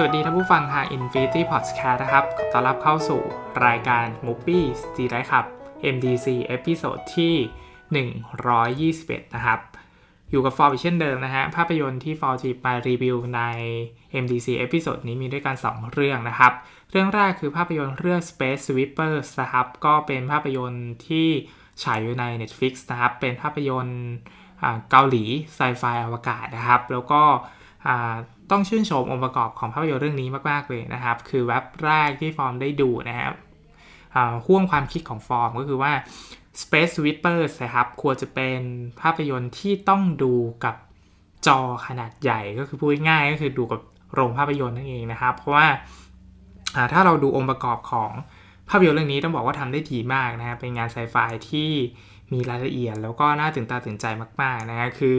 สวัสดีท่านผู้ฟังทาง Infinity Podcast นะครับ ขอต้อนรับเข้าสู่รายการ Movie Delight Club MDC episode ที่ 121 นะครับ อยู่กับฟอร์อีกเช่นเดิมนะฮะ ภาพยนตร์ที่ฟอร์จะมารีวิวใน MDC เอพิโซดนี้มีด้วยกัน 2 เรื่องนะครับ เรื่องแรกคือภาพยนตร์เรื่อง Space Sweepers นะครับ ก็เป็นภาพยนตร์ที่ฉายอยู่ใน Netflix นะครับ เป็นภาพยนตร์เกาหลีไซไฟอวกาศนะครับ แล้วก็ ต้องชื่นชมองค์ประกอบของภาพยนตร์เรื่องนี้มากๆเลยนะครับ คือเว็บแรกที่ฟอร์มได้ดูนะครับห่วงความคิดของฟอร์มก็คือว่า Space Sweepers นะครับ ควรจะเป็นภาพยนตร์ที่ต้องดูกับจอขนาดใหญ่ก็คือพูดง่ายก็คือดูกับโรงภาพยนตร์นั่นเองนะครับ เพราะว่าถ้าเราดูองค์ประกอบของภาพยนตร์เรื่องนี้ต้องบอกว่าทำได้ดีมากนะครับเป็นงานไซไฟที่ มีรายละเอียดแล้วก็น่าตื่นตาตื่นใจมากๆนะฮะคือ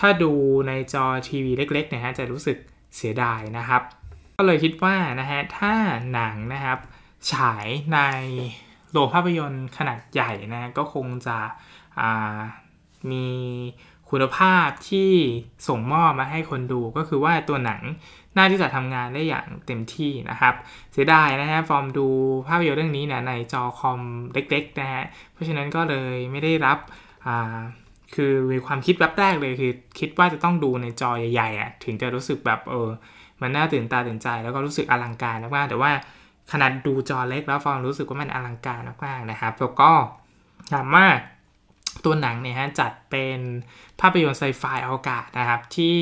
ถ้าดูในจอทีวีเล็กๆนะฮะจะรู้สึกเสียดายนะครับ ก็เลยคิดว่านะฮะถ้าหนังนะครับ ฉายในโรงภาพยนตร์ขนาดใหญ่นะก็คงจะมี คุณภาพที่ส่งมอบมาให้คนดูก็คือว่าตัวหนังน่าที่จะทำงานได้อย่างเต็มที่นะครับ เสียดายนะฮะฟอร์มดูภาพยนตร์เรื่องนี้นะในจอคอมเล็กๆนะฮะเพราะฉะนั้นก็เลยไม่ได้รับคือมีความคิดแวบแรกเลยคือคิดว่าจะต้องดูในจอใหญ่ๆอะถึงจะรู้สึกแบบเออมันน่าตื่นตาตื่นใจแล้วก็รู้สึกอลังการมากๆแต่ว่าขนาดดูจอเล็กแล้วฟอร์มรู้สึกว่ามันอลังการมากๆนะครับแล้วก็ถามว่า ตัวหนังเนี่ยฮะจัดเป็นภาพยนตร์ไซไฟอวกาศนะครับ ที่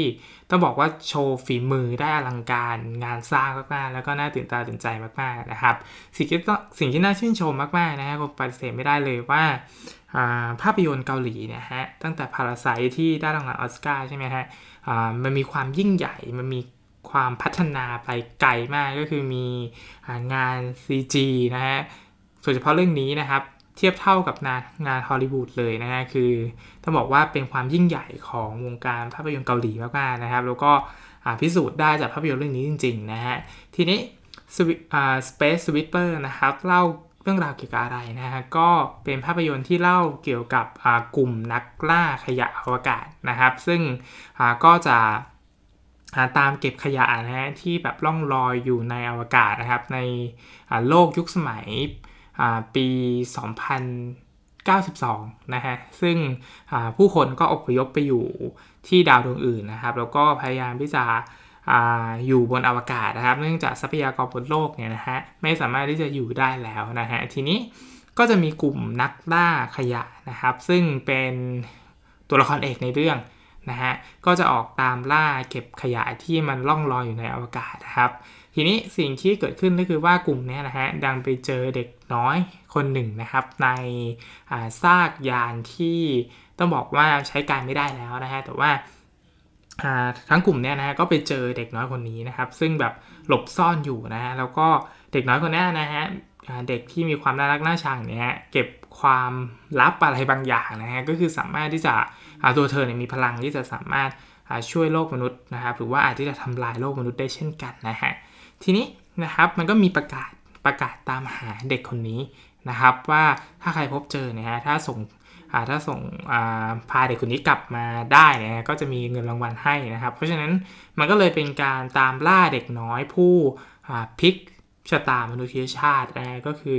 ต้องบอกว่าโชว์ฝีมือได้อลังการงานสร้างมากๆ แล้วก็น่าตื่นตาตื่นใจมากๆนะครับ สิ่งที่สิ่งที่น่าชื่นชมมากๆนะฮะผมปฏิเสธไม่ได้เลยว่าภาพยนตร์เกาหลีเนี่ยฮะตั้งแต่พาราไซที่ได้รางวัลออสการ์ใช่ไหมฮะมันมีความยิ่งใหญ่มันมีความพัฒนาไปไกลมากก็คือมีงาน CG นะฮะโดยเฉพาะเรื่องนี้นะครับ เทียบเท่ากับงานงานฮอลลีวูดเลยนะฮะคือต้องบอกว่าเป็นความยิ่งใหญ่ของวงการภาพยนตร์เกาหลีมากๆนะครับ แล้วก็พิสูจน์ได้จากภาพยนตร์เรื่องนี้จริงๆนะฮะทีนี้ Space Sweeper นะครับเล่าเรื่องราวเกี่ยวกับอะไรนะฮะก็เป็นภาพยนตร์ที่เล่าเกี่ยวกับกลุ่มนักล่าขยะอวกาศนะครับ ซึ่งก็จะตามเก็บขยะนะฮะที่แบบล่องลอยอยู่ในอวกาศนะครับ ในโลกยุคสมัย ปี 2092 นะฮะ ซึ่งผู้คนก็อพยพไปอยู่ที่ดาวดวงอื่นนะครับ แล้วก็พยายามที่จะออยู่บนอวกาศนะครับ เนื่องจากทรัพยากรบนโลกเนี่ยนะฮะไม่สามารถที่จะอยู่ได้แล้วนะฮะ ทีนี้ก็จะมีกลุ่มนักล่าขยะนะครับ ซึ่งเป็นตัวละครเอกในเรื่องนะฮะ ก็จะออกตามล่าเก็บขยะที่มันล่องลอยอยู่ในอวกาศนะครับ ทีนี้สิ่งที่เกิดขึ้นก็คือว่ากลุ่มนี้นะฮะดังไปเจอเด็กน้อยคนหนึ่งนะครับ ในซากยานที่ต้องบอกว่าใช้การไม่ได้แล้วนะฮะแต่ว่าทั้งกลุ่มนี้นะฮะก็ไปเจอเด็กน้อยคนนี้นะครับ ซึ่งแบบหลบซ่อนอยู่นะฮะแล้วก็เด็กน้อยคนนี้นะฮะเด็กที่มีความน่ารักน่าชังเนี่ยเก็บความลับอะไรบางอย่างนะฮะก็คือสามารถที่จะตัวเธอเนี่ยมีพลังที่จะสามารถช่วยโลกมนุษย์นะครับหรือว่าอาจจะทำลายโลกมนุษย์ได้เช่นกันนะฮะ ทีนี้นะครับมันก็มีประกาศประกาศตามหาเด็กคนนี้นะครับ ว่าถ้าใครพบเจอเนี่ยฮะถ้าส่งถ้าส่งพาเด็กคนนี้กลับมาได้เนี่ยก็จะมีเงินรางวัลให้นะครับ เพราะฉะนั้นมันก็เลยเป็นการตามล่าเด็กน้อยผู้พลิกชะตามนุษยชาตินะก็คือ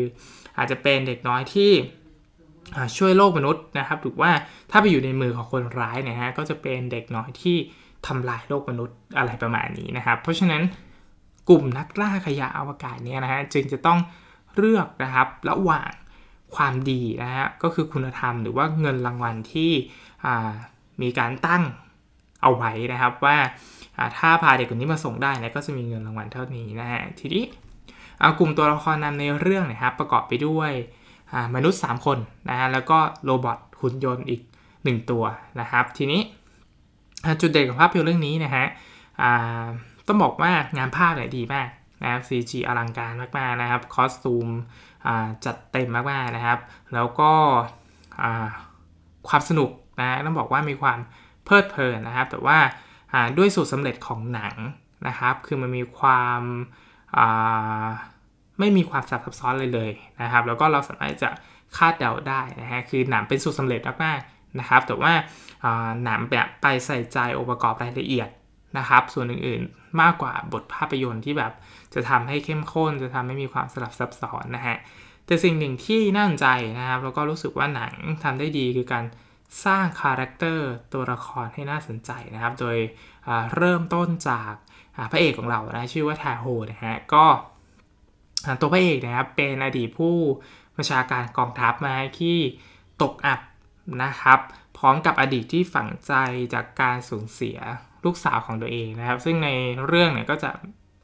อาจจะเป็นเด็กน้อยที่ช่วยโลกมนุษย์นะครับถือว่าถ้าไปอยู่ในมือของคนร้ายเนี่ยฮะก็จะเป็นเด็กน้อยที่ทำลายโลกมนุษย์อะไรประมาณนี้นะครับ เพราะฉะนั้น กลุ่มนักล่าขยะอวกาศเนี่ยนะฮะจึงจะต้องเลือกนะครับระหว่างความดีนะฮะก็คือคุณธรรมหรือว่าเงินรางวัลที่มีการตั้งเอาไว้นะครับว่าถ้าพาเด็กคนนี้มาส่งได้นะก็จะมีเงินรางวัลเท่านี้นะฮะทีนี้กลุ่มตัวละครนำในเรื่องนะครับประกอบไปด้วยมนุษย์ 3 คนนะฮะแล้วก็โรบอทหุ่นยนต์อีก 1 ตัวนะครับ ทีนี้จุดเด่นของภาพยนตร์เรื่องนี้นะฮะ ต้องบอกว่างานภาพเนี่ยดีมากนะครับ CG อลังการมากๆนะครับ คอสตูมจัดเต็มมากๆนะครับ แล้วก็ความสนุกนะต้องบอกว่ามีความเพลิดเพลินนะครับ แต่ว่าด้วยสูตรสำเร็จของหนังนะครับ คือมันมีความไม่มีความซับซ้อนเลยเลยนะครับ แล้วก็เราสามารถจะคาดเดาได้นะฮะ คือหนังเป็นสูตรสำเร็จมากๆนะครับ แต่ว่าหนังแบบไปใส่ใจองค์ประกอบรายละเอียด นะครับ ส่วนอื่นๆมากกว่าบทภาพยนตร์ที่แบบจะทำให้เข้มข้น จะทำให้มีความสลับซับซ้อนนะฮะแต่สิ่งหนึ่งที่น่าสนใจนะครับ แล้วก็รู้สึกว่าหนังทำได้ดีคือการสร้างคาแรคเตอร์ตัวละครให้น่าสนใจนะครับ โดยเริ่มต้นจากพระเอกของเรานะชื่อว่าทาโฮนะฮะก็ตัวพระเอกนะครับเป็นอดีตผู้ประชาการกองทัพมาที่ตกอับนะครับ พร้อมกับอดีตที่ฝังใจจากการสูญเสีย ลูกสาวของตัวเองนะครับ ซึ่งในเรื่องเนี่ยก็จะ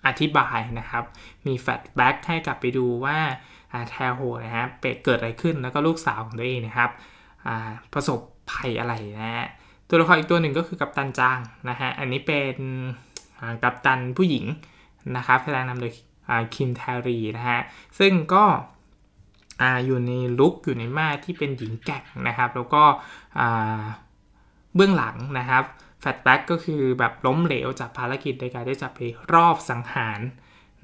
อธิบายนะครับ มีแฟลชแบ็กให้กลับไปดูว่าแทโฮนะฮะเกิดอะไรขึ้นแล้วก็ลูกสาวของตัวเองนะครับประสบภัยอะไรนะฮะตัวละครอีกตัวหนึ่งก็คือกัปตันจางนะฮะอันนี้เป็นกัปตันผู้หญิงนะครับแสดงนำโดยคิมแทรีนะฮะซึ่งก็อยู่ในลุกอยู่ในมาที่เป็นหญิงแก่งนะครับ แล้วก็เบื้องหลังนะครับ แฟตแบ็กก็คือแบบล้มเหลวจากภารกิจในการได้จับไปรอบสังหาร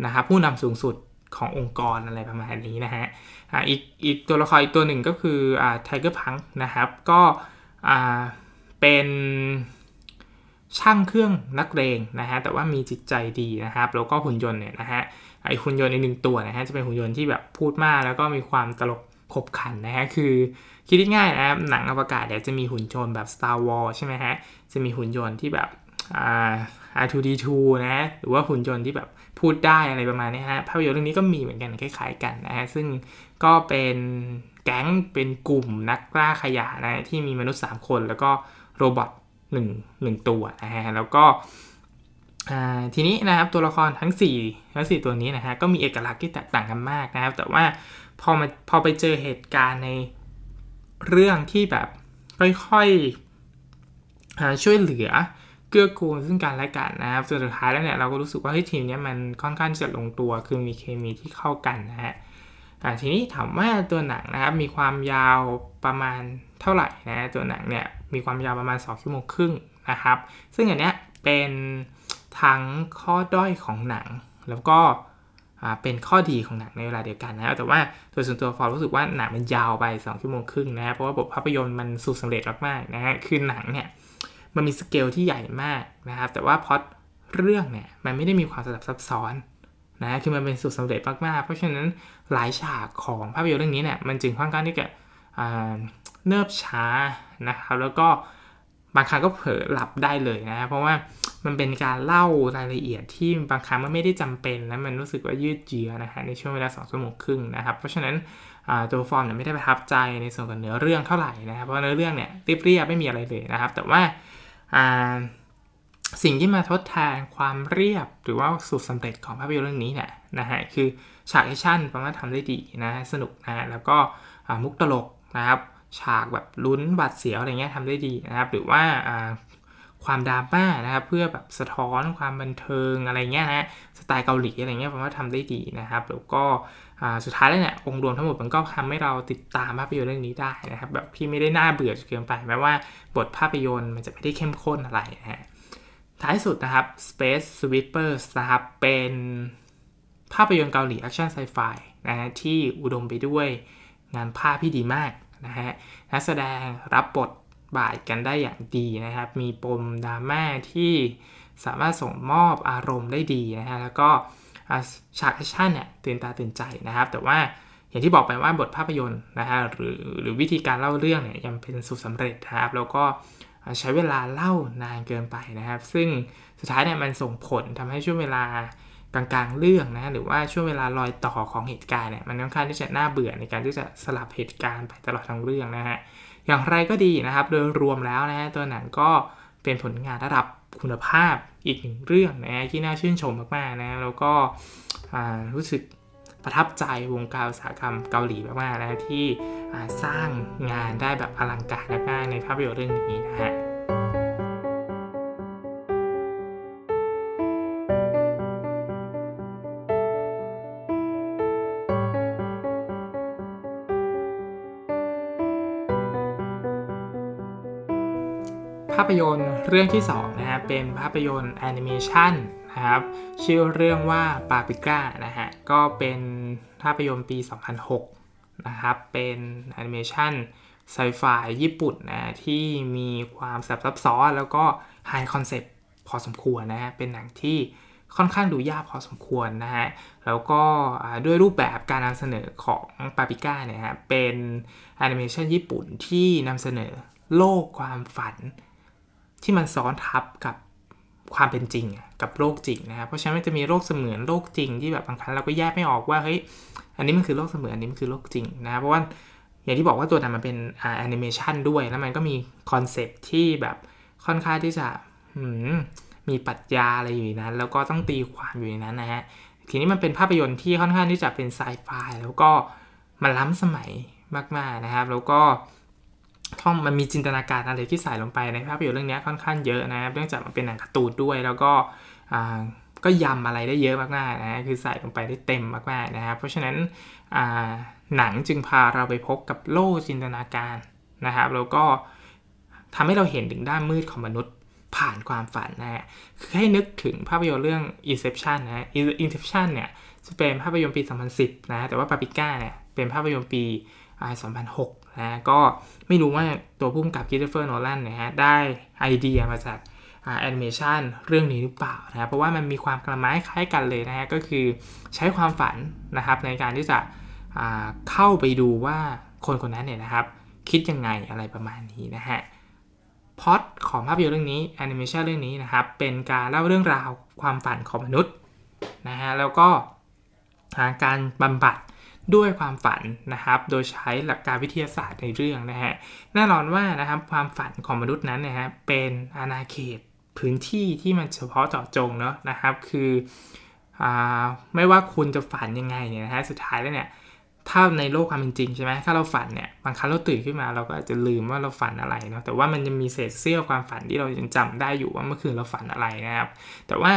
นะครับผู้นำสูงสุดขององค์กรอะไรประมาณนี้นะฮะอีกอีกตัวละครอีกตัวหนึ่งก็คือไทเกอร์พังนะครับ ก็เป็นช่างเครื่องนักเลงนะฮะแต่ว่ามีจิตใจดีนะครับ แล้วก็หุ่นยนต์เนี่ยนะฮะไอหุ่นยนต์ในหนึ่งตัวนะฮะจะเป็นหุ่นยนต์ที่แบบพูดมากแล้วก็มีความตลก ขบขันนะฮะคือคิดง่ายนะครับหนังอวกาศเนี่ยจะมีหุ่นยนต์แบบ Star Wars ใช่ไหมฮะจะมีหุ่นยนต์ที่แบบอ่า R2D2 นะหรือว่าหุ่นยนต์ที่แบบพูดได้อะไรประมาณนี้ฮะภาพยนตร์เรื่องนี้ก็มีเหมือนกันคล้ายๆกันนะฮะซึ่งก็เป็นแก๊งเป็นกลุ่มนักกล้าขยะนะที่มีมนุษย์ 3 คนแล้วก็โรบอทหนึ่งหนึ่งตัวนะฮะแล้วก็ทีนี้นะครับตัวละครทั้ง4ทั้ง4ตัวนี้นะฮะก็มีเอกลักษณ์ที่แตกต่างกันมากนะครับ แต่ว่า พอมาพอไปเจอเหตุการณ์ในเรื่องที่แบบค่อยๆช่วยเหลือเกื้อกูลซึ่งกันและกันนะครับสุดท้ายแล้วเนี่ยเราก็รู้สึกว่าเฮ้ยทีมนี้มันค่อนข้างจะลงตัวคือมีเคมีที่เข้ากันนะฮะทีนี้ถามว่าตัวหนังนะครับมีความยาวประมาณเท่าไหร่นะตัวหนังเนี่ยมีความยาวประมาณ2ชั่วโมงครึ่งนะครับ ซึ่งอันเนี้ยเป็นทั้งข้อด้อยของหนังแล้วก็ เป็นข้อดีของหนังในเวลาเดียวกันนะแต่ว่าตัวส่วนตัวฟอร์รู้สึกว่าหนังมันยาวไป2ชั่วโมงครึ่งนะเพราะว่าบทภาพยนตร์มันสูสำเร็จมากๆนะฮะคือหนังเนี่ยมันมีสเกลที่ใหญ่มากนะครับ แต่ว่าพอดเรื่องเนี่ยมันไม่ได้มีความสลับซับซ้อนนะคือมันเป็นสูตรสำเร็จมากๆ เพราะฉะนั้นหลายฉากของภาพยนตร์เรื่องนี้เนี่ยมันจึงค่อนข้างที่จะเนิบช้านะครับแล้วก็ บางครั้งก็เผลอหลับได้เลยนะ เพราะว่ามันเป็นการเล่ารายละเอียดที่บางครั้งมันไม่ได้จำเป็นและมันรู้สึกว่ายืดเยื้อนะฮะในช่วงเวลา2ชั่วโมงครึ่งนะครับ เพราะฉะนั้นตัวฟอร์เนี่ยไม่ได้ประทับใจในส่วนของเนื้อเรื่องเท่าไหร่นะครับเพราะเนื้อเรื่องเนี่ยเรียบๆไม่มีอะไรเลยนะครับ แต่ว่าสิ่งที่มาทดแทนความเรียบหรือว่าสูตรสำเร็จของภาพยนตร์เรื่องนี้เนี่ยนะฮะคือฉากแอคชั่นประมาณทำได้ดีนะสนุกนะแล้วก็มุกตลกนะครับ ฉากแบบลุ้นหวาดเสียวอะไรเงี้ยทำได้ดีนะครับ หรือว่าความดราม่านะครับ เพื่อแบบสะท้อนความบันเทิงอะไรเงี้ยนะสไตล์เกาหลีอะไรเงี้ยผมว่าทำได้ดีนะครับแล้วก็สุดท้ายแล้วเนี่ยองค์รวมทั้งหมดมันก็ทำให้เราติดตามภาพยนตร์เรื่องนี้ได้นะครับ แบบที่ไม่ได้น่าเบื่อจนเกินไปแม้ว่าบทภาพยนตร์มันจะไม่ได้เข้มข้นอะไรนะฮะท้ายสุดนะครับ Space Sweepers นะครับเป็นภาพยนตร์เกาหลีแอคชั่นไซไฟนะฮะที่อุดมไปด้วยงานภาพที่ดีมาก นะฮะนักแสดงรับบทบาทกันได้อย่างดีนะครับ มีปมดราม่าที่สามารถส่งมอบอารมณ์ได้ดีนะฮะแล้วก็ฉากแอคชั่นเนี่ยตื่นตาตื่นใจนะครับ แต่ว่าอย่างที่บอกไปว่าบทภาพยนตร์นะฮะหรือหรือวิธีการเล่าเรื่องเนี่ยยังเป็นสุดสำเร็จครับ แล้วก็ใช้เวลาเล่านานเกินไปนะครับ ซึ่งสุดท้ายเนี่ยมันส่งผลทำให้ช่วงเวลา กลางๆเรื่องนะหรือว่าช่วงเวลารอยต่อของเหตุการณ์เนี่ยมันค่อนข้างที่จะน่าเบื่อในการที่จะสลับเหตุการณ์ไปตลอดทั้งเรื่องนะฮะอย่างไรก็ดีนะครับ โดยรวมแล้วนะฮะตัวหนังก็เป็นผลงานระดับคุณภาพอีกหนึ่งเรื่องนะ ที่น่าชื่นชมมากๆนะ แล้วก็รู้สึกประทับใจวงการอุตสาหกรรมเกาหลีมากๆนะที่สร้างงานได้แบบอลังการมากในภาพยนตร์เรื่องนี้นะฮะ ยนตร์เรื่องที่2นะฮะเป็นภาพยนตร์แอนิเมชันนะครับชื่อเรื่องว่าปาปิก้านะฮะก็เป็นภาพยนตร์ปี 2006 นะครับ เป็นแอนิเมชันไซไฟญี่ปุ่นนะที่มีความซับซ้อนแล้วก็ high concept พอสมควรนะฮะเป็นหนังที่ค่อนข้างดูยากพอสมควรนะฮะ แล้วก็ด้วยรูปแบบการนำเสนอของปาปิก้าเนี่ยฮะ เป็นแอนิเมชันญี่ปุ่นที่นำเสนอโลกความฝัน ที่มันซ้อนทับกับความเป็นจริงกับโลกจริงนะครับเพราะฉะนั้นมันจะมีโลกเสมือนโลกจริงที่แบบบางครั้งเราก็แยกไม่ออกว่าเฮ้ยอันนี้มันคือโลกเสมือนอันนี้มันคือโลกจริงนะเพราะว่าอย่างที่บอกว่าตัวหนังมันเป็นแอนิเมชันด้วยแล้วมันก็มี concept ที่แบบค่อนข้างที่จะมีปรัชญาอะไรอยู่นั้น แล้วก็ต้องตีความอยู่ในนั้นนะฮะทีนี้มันเป็นภาพยนตร์ที่ค่อนข้างที่จะเป็นไซไฟแล้วก็มันล้ำสมัยมากๆนะครับ แล้วก็ ท่องมันมีจินตนาการอะไรที่ใส่ลงไปในภาพยนตร์เรื่องนี้ค่อนข้างเยอะนะครับเนื่องจากมันเป็นหนังการ์ตูนด้วย แล้วก็ก็ยำอะไรได้เยอะมากๆนะคือใส่ลงไปได้เต็มมากๆนะครับเพราะฉะนั้นหนังจึงพาเราไปพบกับโลกจินตนาการนะครับแล้วก็ทำให้เราเห็นถึงด้านมืดของมนุษย์ผ่านความฝันนะฮะคือให้นึกถึงภาพยนตร์เรื่อง Inception นะ Inception เนี่ยจะเป็นภาพยนตร์ปี 2010 นะ แต่ว่าปาปิก้าเนี่ยเป็นภาพยนตร์ปี 2006นะก็ไม่รู้ว่าตัวผู้กำกับ Christopher Nolan เนี่ยฮะได้ไอเดียมาจากแอนิเมชันเรื่องนี้หรือเปล่านะเพราะว่ามันมีความละม้ายคล้ายกันเลยนะฮะก็คือใช้ความฝันนะครับในการที่จะเข้าไปดูว่าคนคนนั้นเนี่ยนะครับ คิดยังไงอะไรประมาณนี้นะฮะพอดของภาพยนตร์เรื่องนี้แอนิเมชันเรื่องนี้นะครับ เป็นการเล่าเรื่องราวความฝันของมนุษย์นะฮะแล้วก็การบำบัด ด้วยความฝันนะครับ โดยใช้หลักการวิทยาศาสตร์ในเรื่องนะฮะ แน่นอนว่านะครับความฝันของมนุษย์นั้นนะฮะเป็นอาณาเขตพื้นที่ที่มันเฉพาะเจาะจงเนาะนะครับ คืออไม่ว่าคุณจะฝันยังไงเนี่ยนะฮะสุดท้ายแล้วเนี่ยถ้าในโลกความเป็นจริงใช่ไหมถ้าเราฝันเนี่ยบางครั้งเราตื่นขึ้นมาเราก็อาจจะลืมว่าเราฝันอะไรเนาะแต่ว่ามันจะมีเศษเสี้ยวความฝันที่เรายังจำได้อยู่ว่าเมื่อคืนเราฝันอะไรนะครับ แต่ว่า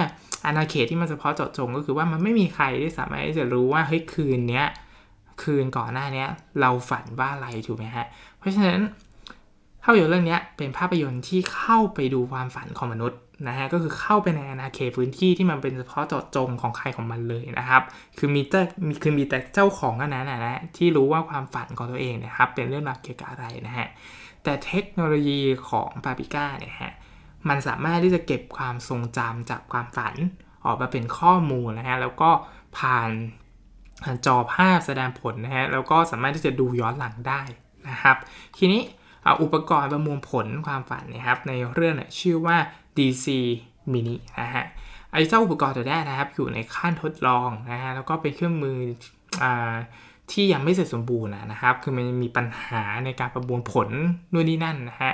อาณาเขตที่มันเฉพาะเจาะจงก็คือว่ามันไม่มีใครที่สามารถที่จะรู้ว่าเฮ้ยคืนเนี้ย คืนก่อนหน้านี้เราฝันว่าอะไรถูกไหมฮะ เพราะฉะนั้นภาพยนตร์เรื่องนี้เป็นภาพยนตร์ที่เข้าไปดูความฝันของมนุษย์นะฮะก็คือเข้าไปในอาณาเขตพื้นที่ที่มันเป็นเฉพาะเจาะจงของใครของมันเลยนะครับ คือมีแต่มีคือมีแต่เจ้าของนันนั้นนะที่รู้ว่าความฝันของตัวเองนะครับเป็นเรื่องราวเกี่ยวกับอะไรนะฮะแต่เทคโนโลยีของปาปิก้าเนี่ยฮะมันสามารถที่จะเก็บความทรงจำจากความฝันออกมาเป็นข้อมูลนะฮะแล้วก็ผ่าน จอภาพแสดงผลนะฮะแล้วก็สามารถที่จะดูย้อนหลังได้นะครับ ทีนี้อุปกรณ์ประมวลผลความฝันนะครับ ในเรื่องเนี่ยชื่อว่า DC Mini นะฮะไอ้เจ้าอุปกรณ์ตัวนี้นะครับ อยู่ในขั้นทดลองนะฮะแล้วก็เป็นเครื่องมืออที่ยังไม่เสร็จสมบูรณ์นะครับ คือมันมีปัญหาในการประมวลผลนู่นนี่นั่นนะฮะ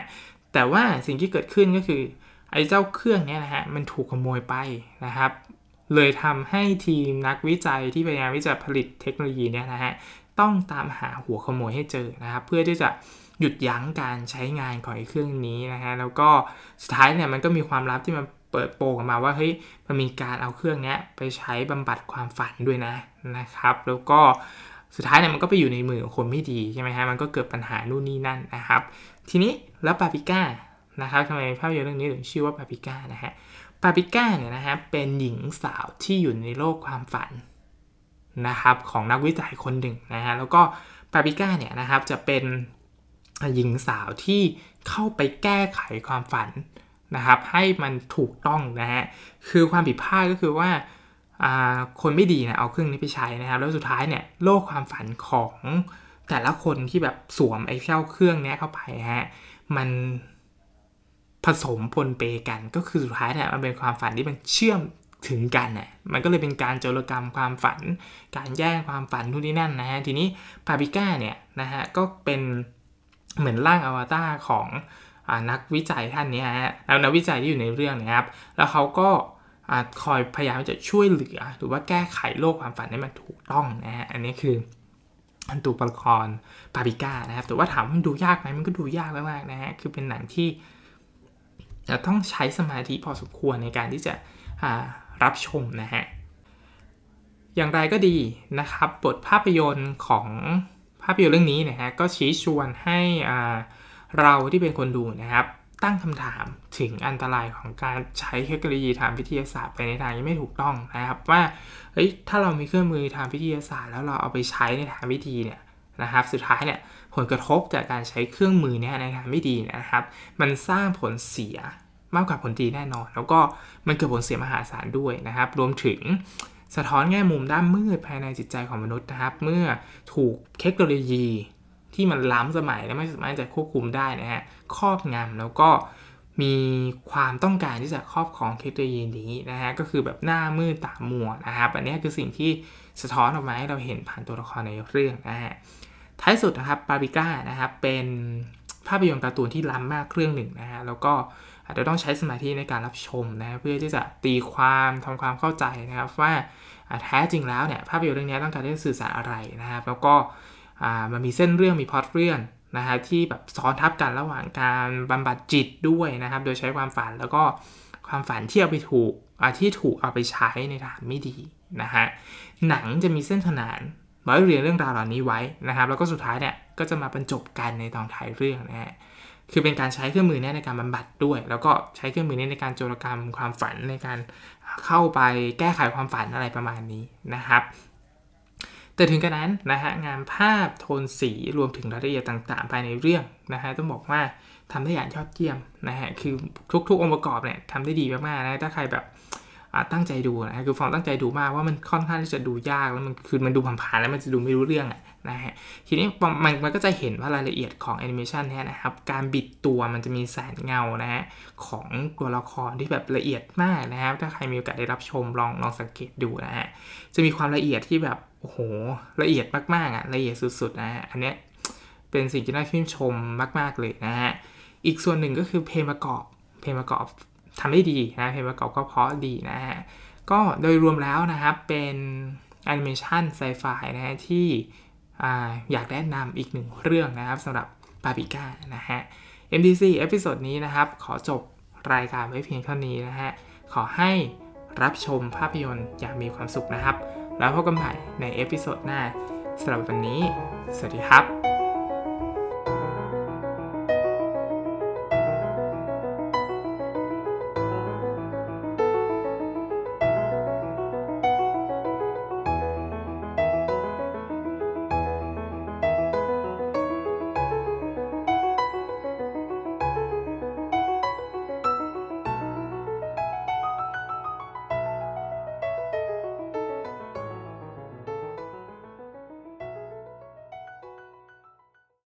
แต่ว่าสิ่งที่เกิดขึ้นก็คือไอ้เจ้าเครื่องนี้นะฮะมันถูกขโมยไปนะครับ เลยทำให้ทีมนักวิจัยที่พยายามวิจัยผลิตเทคโนโลยีเนี่ยนะฮะต้องตามหาหัวขโมยให้เจอนะครับเพื่อที่จะหยุดยั้งการใช้งานของเครื่องนี้นะฮะแล้วก็สุดท้ายเนี่ยมันก็มีความลับที่มันเปิดโปงออกมาว่าเฮ้ยมันมีการเอาเครื่องนี้ไปใช้บำบัดความฝันด้วยนะนะครับ แล้วก็สุดท้ายเนี่ยมันก็ไปอยู่ในมือของคนไม่ดีใช่ไหมฮะมันก็เกิดปัญหานู่นนี่นั่นนะครับ ทีนี้แล้วปาปิก้านะครับทำไมภาพยนตร์เรื่องนี้ถึงชื่อว่าปาปิก้านะฮะ ปาปิก้าเนี่ยนะฮะเป็นหญิงสาวที่อยู่ในโลกความฝันนะครับของนักวิจัยคนหนึ่งนะฮะแล้วก็ปาปิก้าเนี่ยนะครับจะเป็นหญิงสาวที่เข้าไปแก้ไขความฝันนะครับให้มันถูกต้องนะฮะคือความผิดพลาดก็คือว่าคนไม่ดีนะเอาเครื่องนี้ไปใช้นะครับ แล้วสุดท้ายเนี่ยโลกความฝันของแต่ละคนที่แบบสวมไอ้เจ้าเครื่องนี้เข้าไปฮะมัน ผสมปนเปกันก็คือสุดท้ายเนี่ยมันเป็นความฝันที่มันเชื่อมถึงกันน่ะมันก็เลยเป็นการโจรกรรมความฝัน การแย่งความฝันทุกที่นั่นนะฮะทีนี้ปาปิก้าเนี่ยนะฮะก็เป็นเหมือนร่างอวตารของอนักวิจัยท่านนี้ฮะแล้วนักวิจัยที่อยู่ในเรื่องนะครับ แล้วเขาก็คอยพยายามจะช่วยเหลือ หรือว่าแก้ไขโลกความฝันให้มันถูกต้องนะฮะอันนี้คืออันตัวละครปาปิก้านะครับแต่ว่าถามมันดูยากไหมมันก็ดูยากมากๆนะฮะคือเป็นหนังที่ จะต้องใช้สมาธิพอสมควรในการที่จะรับชมนะฮะ อย่างไรก็ดีนะครับ บทภาพยนตร์ของภาพยนตร์เรื่องนี้นะฮะก็ชี้ชวนให้เราที่เป็นคนดูนะครับ ตั้งคำถามถึงอันตรายของการใช้เทคโนโลยีทางวิทยาศาสตร์ไปในทางที่ไม่ถูกต้องนะครับ ว่าเฮ้ยถ้าเรามีเครื่องมือทางวิทยาศาสตร์ แล้วเราเอาไปใช้ในทางวิธีเนี่ยนะครับ สุดท้ายเนี่ยผลกระทบจากการใช้เครื่องมือเนี่ยในทางไม่ดีนะครับ มันสร้างผลเสีย มากกว่าผลดีแน่นอน แล้วก็มันเกิดผลเสียมหาศาลด้วยนะครับ รวมถึงสะท้อนแง่มุมด้านมืดภายในจิตใจของมนุษย์นะครับ เมื่อถูกเทคโนโลยีที่มันล้ำสมัยและไม่สามารถจะควบคุมได้นะฮะครอบงำแล้วก็มีความต้องการที่จะครอบครองเทคโนโลยีนี้นะฮะก็คือแบบหน้ามืดตามัวนะครับอันนี้คือสิ่งที่สะท้อนออกมาให้เราเห็นผ่านตัวละครในเรื่องนะฮะท้ายสุดนะครับปาบิก้านะครับเป็นภาพยนตร์การ์ตูนที่ล้ำมากเครื่องหนึ่งนะฮะแล้วก็ อาจจะต้องใช้สมาธิในการรับชมนะเพื่อที่จะตีความทำความเข้าใจนะครับว่าแท้จริงแล้วเนี่ยภาพยนตร์เรื่องนี้ต้องการที่จะสื่อสารอะไรนะครับ แล้วก็มันมีเส้นเรื่องมีพล็อตเรื่องนะฮะที่แบบซ้อนทับกันระหว่างการบำบัดจิตด้วยนะครับ โดยใช้ความฝันแล้วก็ความฝันที่เอาไปถูกที่ถูกเอาไปใช้ในทางไม่ดีนะฮะหนังจะมีเส้นขนานร้อยเรียงเรื่องราวเหล่านี้ไว้นะครับ แล้วก็สุดท้ายเนี่ยก็จะมาบรรจบกันในตอนท้ายเรื่องนะฮะ คือเป็นการใช้เครื่องมือนี้ในการบำบัดด้วย แล้วก็ใช้เครื่องมือนี้ในการโจรกรรมความฝันในการเข้าไปแก้ไขความฝันอะไรประมาณนี้นะครับแต่ถึงกระนั้นนะฮะงานภาพโทนสีรวมถึงรายละเอียดต่างๆ ภายในเรื่องนะฮะต้องบอกว่าทำได้อย่างยอดเยี่ยมนะฮะคือทุกๆองค์ประกอบเนี่ยทำได้ดีมากๆนะถ้าใครแบบตั้งใจดูนะคือฟองตั้งใจดูมากว่ามันค่อนข้างที่จะดูยากแล้วมันคือมันดูผ่านๆแล้วมันจะดูไม่รู้เรื่องอะ นะฮะทีนี้มันมันก็จะเห็นว่ารายละเอียดของแอนิเมชันเนี่ยนะครับการบิดตัวมันจะมีแสงเงานะฮะของตัวละครที่แบบละเอียดมากนะครับ ถ้าใครมีโอกาสได้รับชมลองลองสังเกตดูนะฮะจะมีความละเอียดที่แบบโอ้โหละเอียดมากๆอะละเอียดสุดๆนะฮะอันเนี้ยเป็นสิ่งที่น่าชื่นชมมาก ๆเลยนะฮะอีกส่วนหนึ่งก็คือเพลงประกอบเพลงประกอบทำได้ดีนะเพลงประกอบก็เพราะดีนะฮะก็โดยรวมแล้วนะครับเป็นแอนิเมชันไซไฟนะฮะที่ อยากแนะนำอีกหนึ่งเรื่องนะครับสำหรับปาปิก้านะฮะ MDC episode นี้นะครับ ขอจบรายการไว้เพียงเท่านี้นะฮะ ขอให้รับชมภาพยนตร์อย่างมีความสุขนะครับ แล้วพบกันใหม่ใน episode หน้าสำหรับวันนี้ สวัสดีครับ